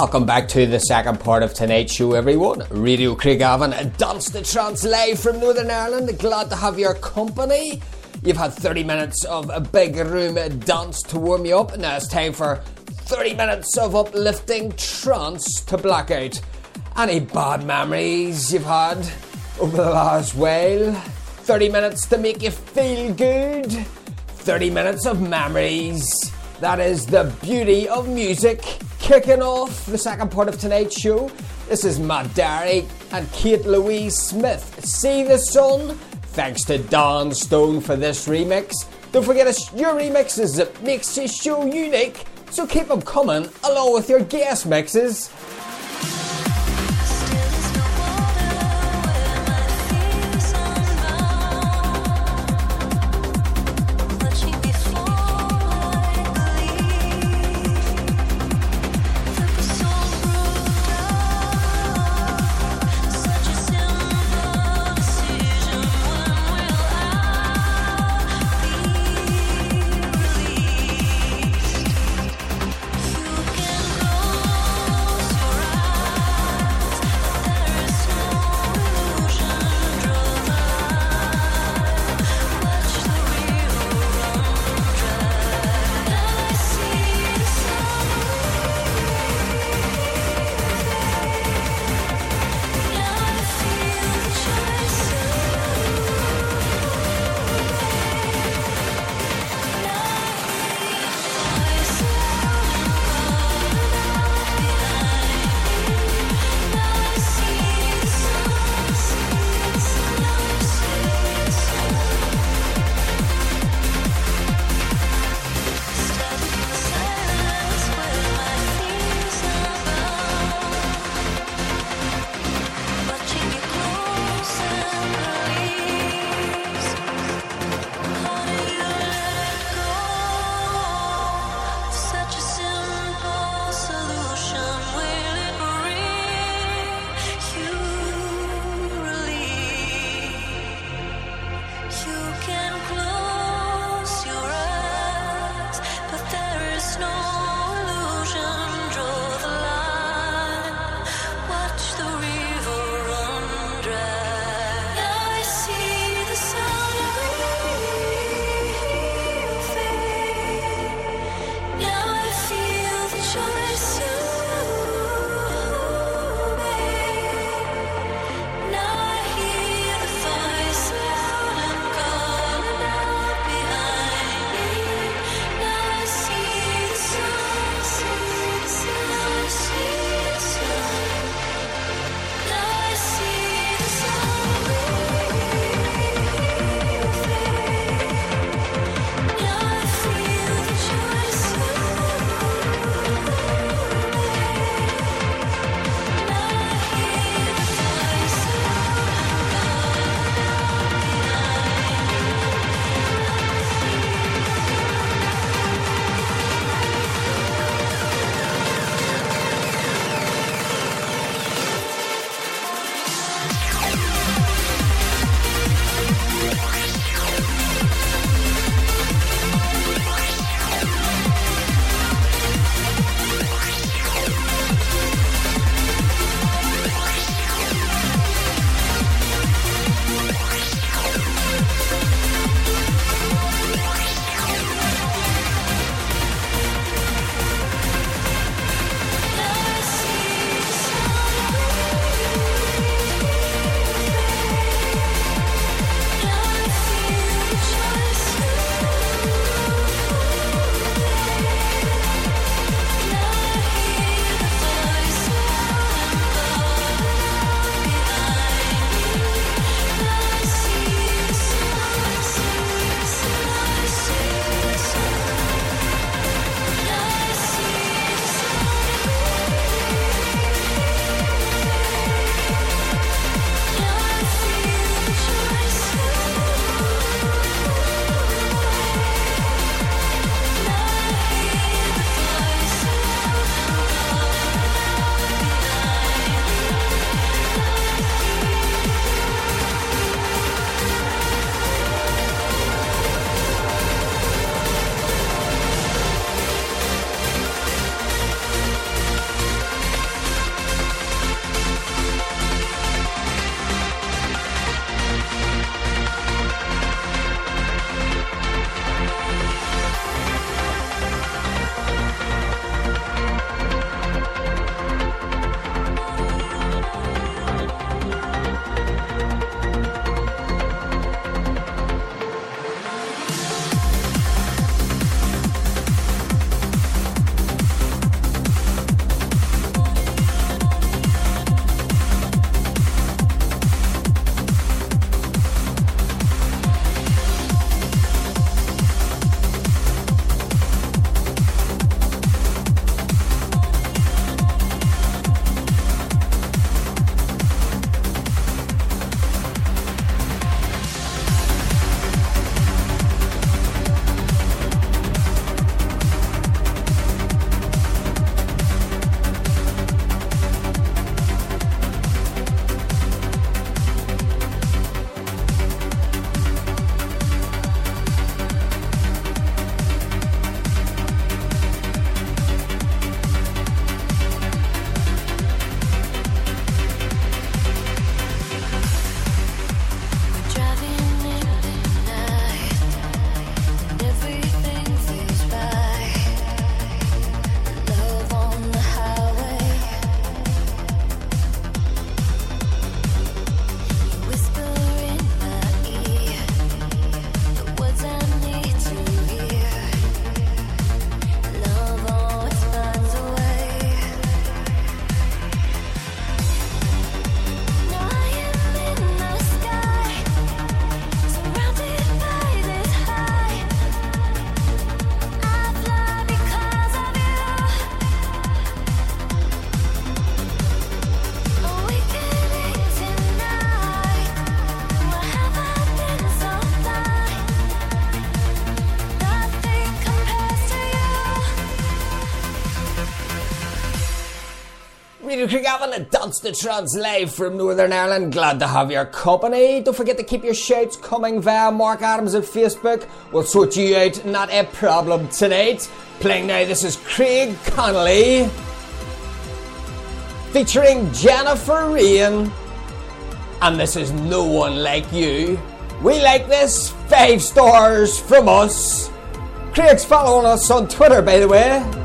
Welcome back to the second part of tonight's show, everyone. Radio Craigavon, Dance the Trance live from Northern Ireland. Glad to have your company. You've had 30 minutes of a big room dance to warm you up. Now it's time for 30 minutes of uplifting trance to black out. Any bad memories you've had over the last while? 30 minutes to make you feel good? 30 minutes of memories. That is the beauty of music. Kicking off the second part of tonight's show. This is Matt Darey and Kate Louise Smith. See the sun? Thanks to Don Stone for this remix. Don't forget it's your remixes that makes this show unique. So keep them coming along with your guest mixes. Craigavon, Dance the Trance live from Northern Ireland. Glad to have your company. Don't forget to keep your shouts coming via Mark Adams at Facebook. We'll sort you out, not a problem tonight. Playing now, this is Craig Connelly featuring Jennifer Rene. And this is No One Like You. We like this. Five stars from us. Craig's following us on Twitter, by the way.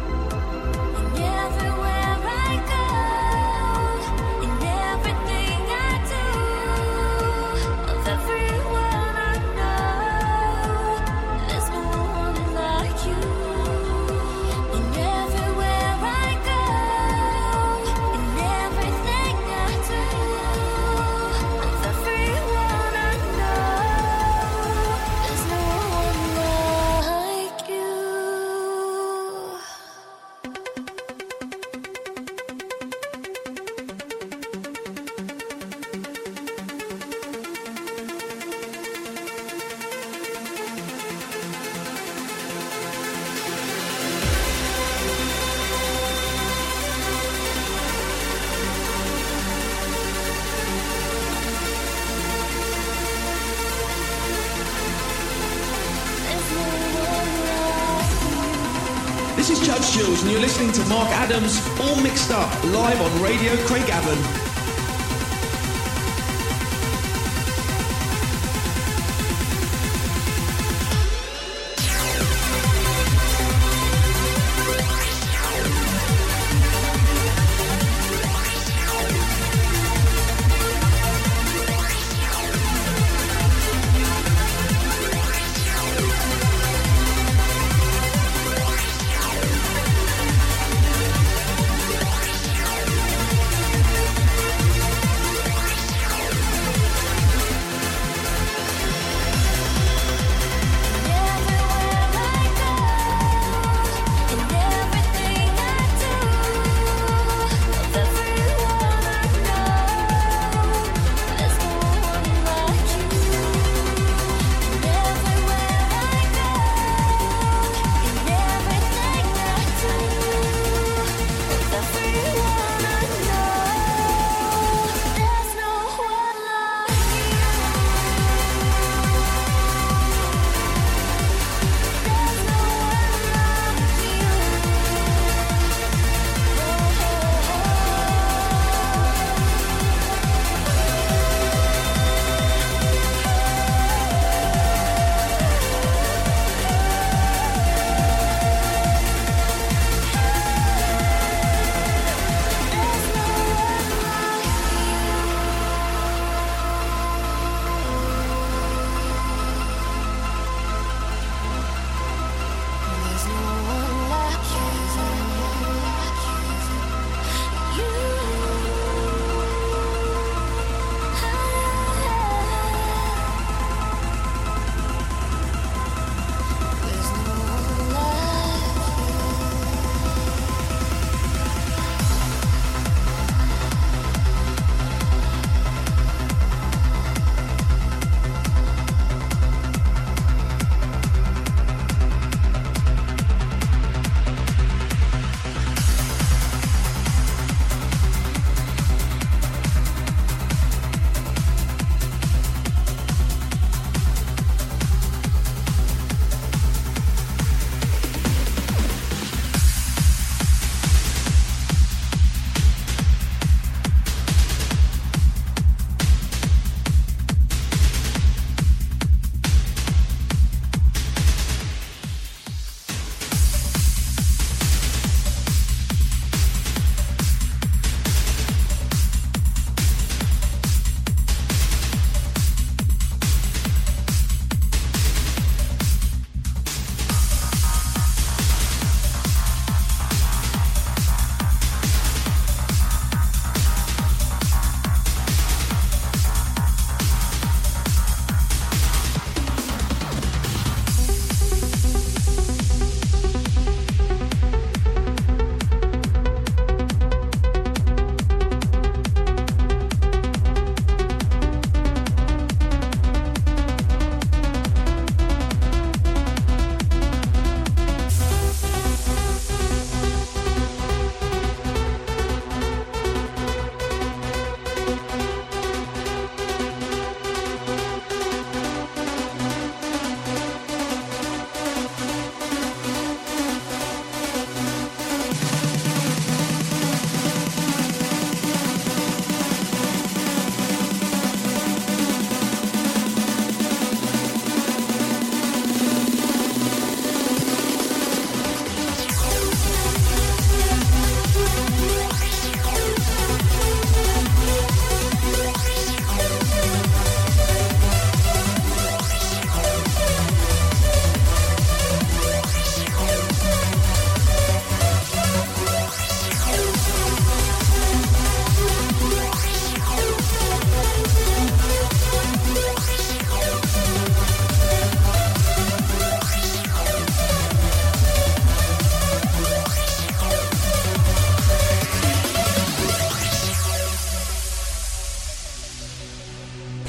Adams, all mixed up, live on Radio Craigavon.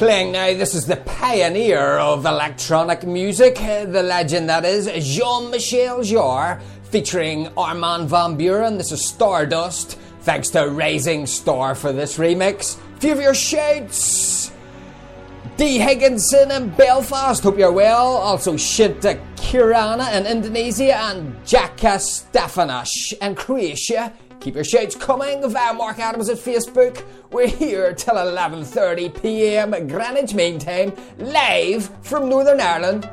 Now, this is the pioneer of electronic music, the legend that is Jean Michel Jarre, featuring Armin van Buuren. This is Stardust. Thanks to Raising Star for this remix. Few of your shouts. D. Higginson in Belfast, hope you're well. Also, Shinta Kirana in Indonesia and Jaka Stefanas in Croatia. Keep your shouts coming via Mark Adams at Facebook. We're here till 11:30 p.m. Greenwich Mean Time, live from Northern Ireland.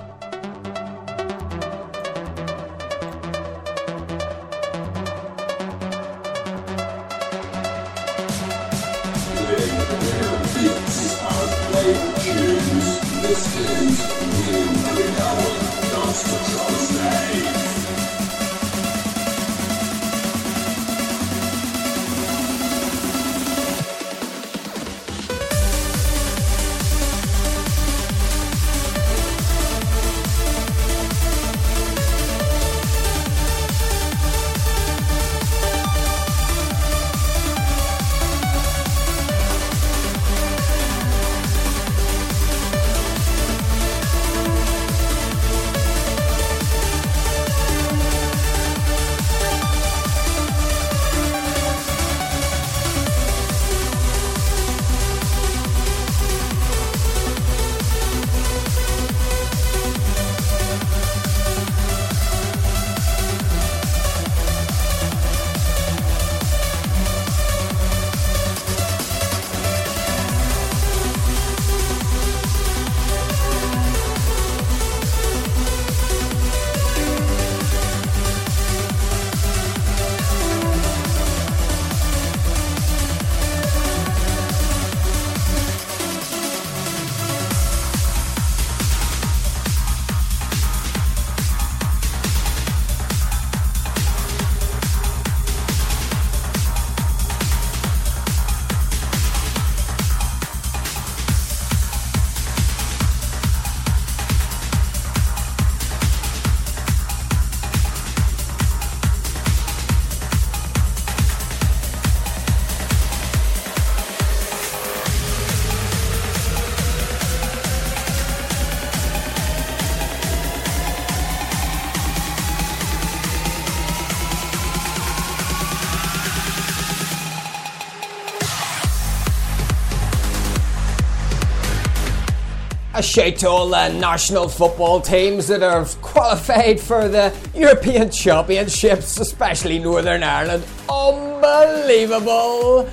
To all the national football teams that have qualified for the European Championships, especially Northern Ireland. Unbelievable!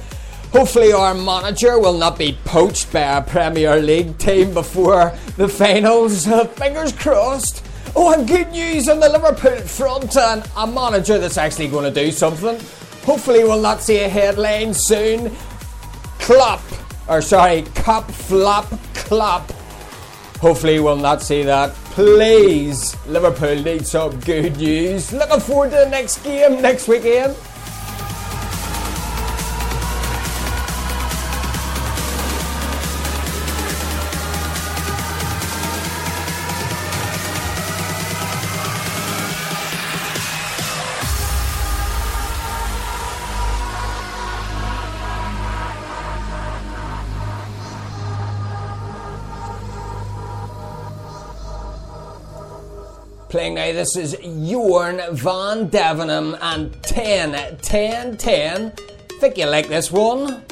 Hopefully, our manager will not be poached by a Premier League team before the finals. fingers crossed. Oh, and good news on the Liverpool front, and a manager that's actually going to do something. Hopefully, we'll not see a headline soon. Klopp, or sorry, cup flop, Klopp Hopefully, we'll not see that. Please, Liverpool need some good news. Looking forward to the next game next weekend. This is Jorn van Deynhoven and 10 10 10. Think you like this one?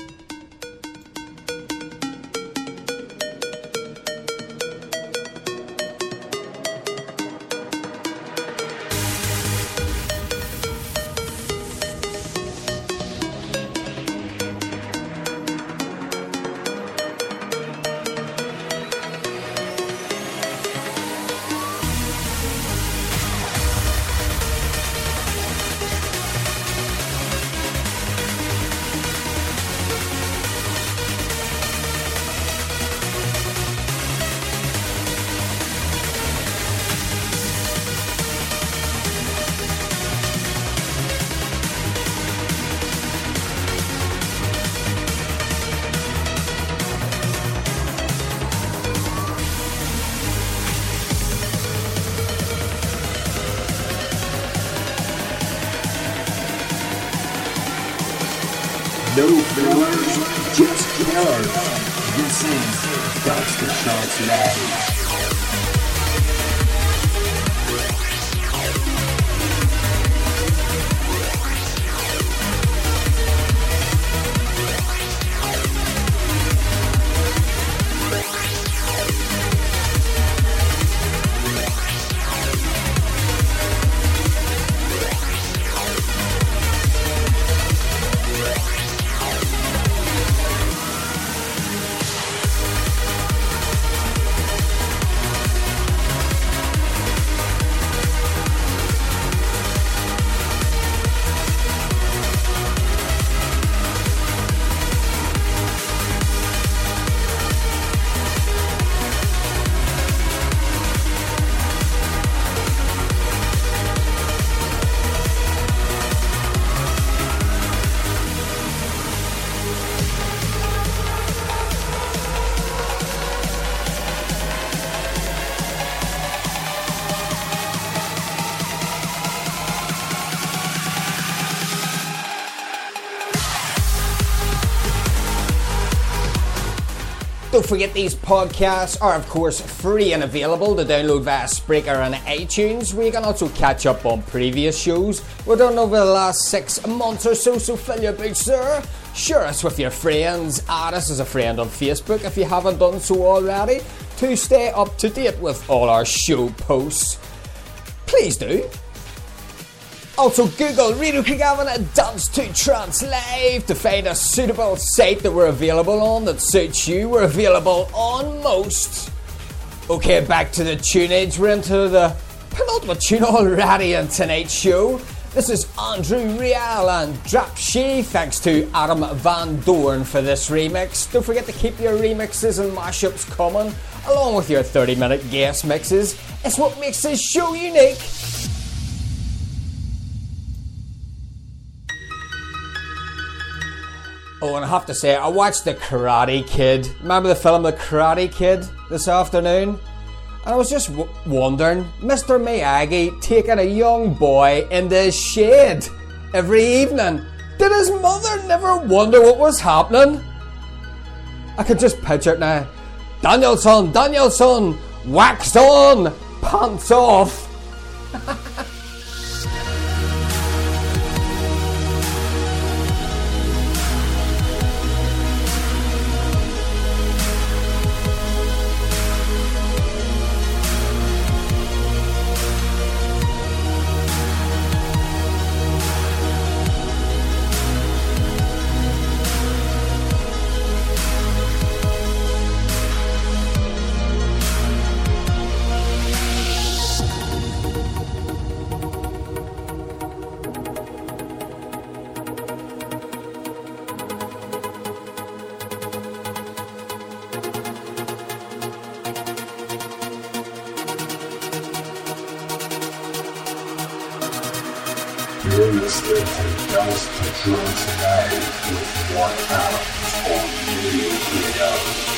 Don't forget these podcasts are, of course, free and available to download via Spreaker and iTunes, where you can also catch up on previous shows we've done over the last six months or so. So fill your boots, sir. Share us with your friends. Add us as a friend on Facebook if you haven't done so already to stay up to date with all our show posts. Please do. Also, Google Craigavon and Dance the Trance to find a suitable site that we're available on that suits you. We're available on most. Okay, back to the tunage. We're into the penultimate tune already in tonight's show. This is Andrew Rayel and Drapshi. Thanks to Adam Van Dorn for this remix. Don't forget to keep your remixes and mashups coming, along with your 30 minute guest mixes. It's what makes this show unique. Oh, and I have to say, I watched The Karate Kid. Remember the film The Karate Kid this afternoon? And I was just w- wondering, Mr. Miyagi taking a young boy in the shed every evening. Did his mother never wonder what was happening? I could just picture it now. Danielson, Danielson, wax on, pants off. You're listening to Dance the Trance with One Adams on Radio.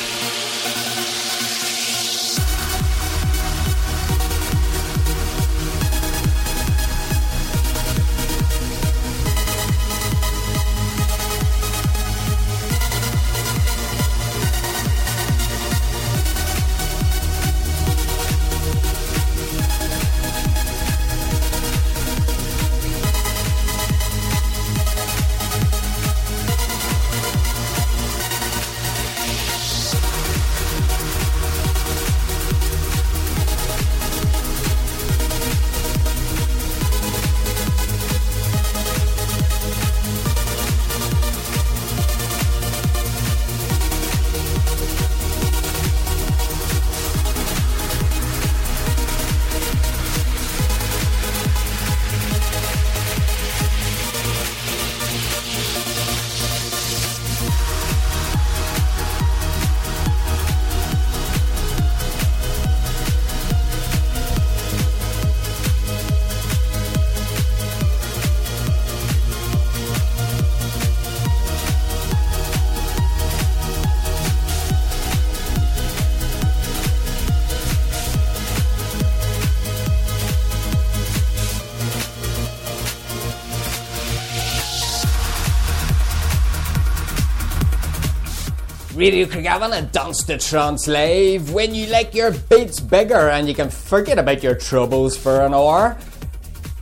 Radio Craigavon and Dance the Trance Live. When you like your beats bigger and you can forget about your troubles for an hour.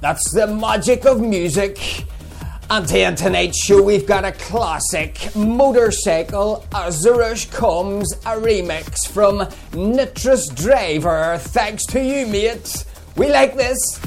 That's the magic of music. And here tonight's show, we've got a classic motorcycle as the rush comes, a remix from Nitrous Driver. Thanks to you, mate. We like this.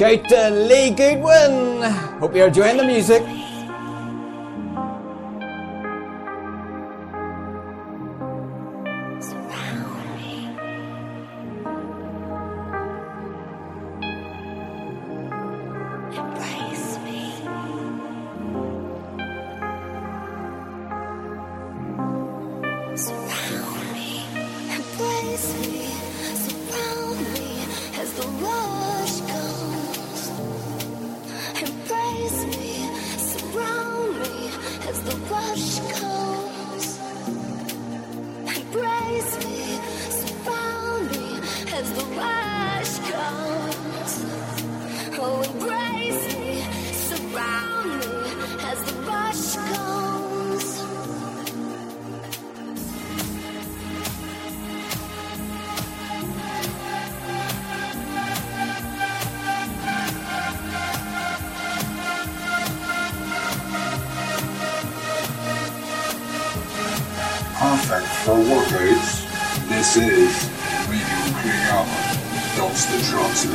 Shout to Lee Goodwin. Hope you're enjoying the music. this is Radio Creole, Dance the Trance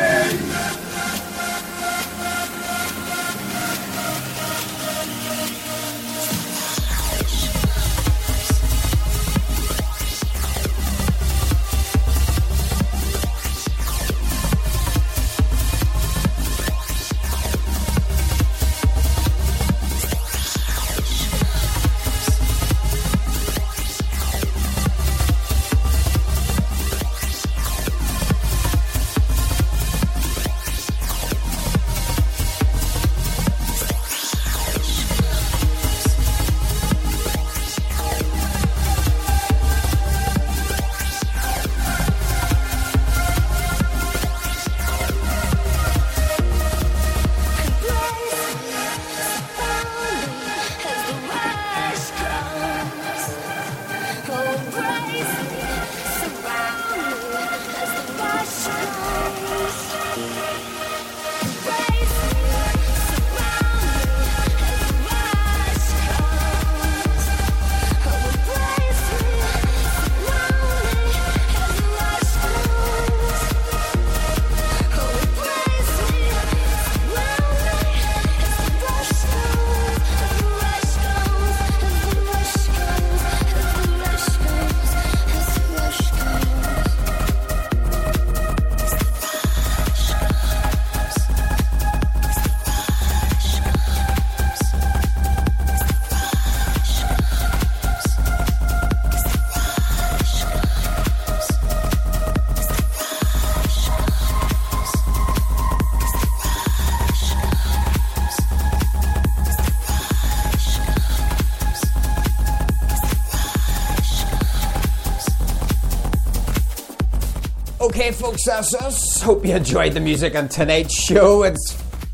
Okay, folks, that's us. Hope you enjoyed the music on tonight's show. It's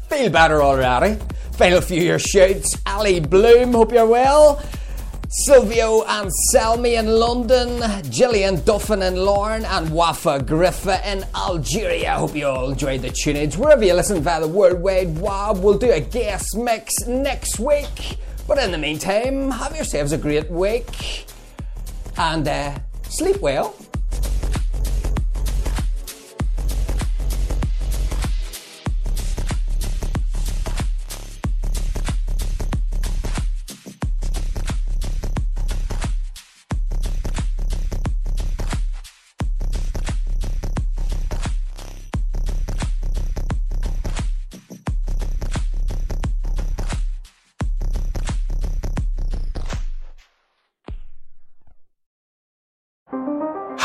feel better already. Final few year shouts. Ali Bloom, hope you're well. Silvio Anselmi in London, Gillian Duffin in Lorne, and Wafa Griffa in Algeria. Hope you all enjoyed the tunage. Wherever you listen via the World Wide Web, we'll do a guest mix next week. But in the meantime, have yourselves a great week and uh, sleep well.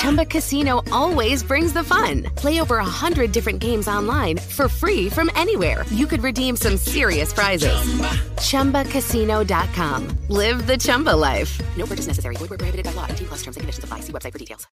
Chumba Casino always brings the fun. Play over a hundred different games online for free from anywhere. You could redeem some serious prizes. Chumba. ChumbaCasino.com. Live the Chumba life. No purchase necessary. Void where prohibited by law. T plus terms and conditions apply. See website for details.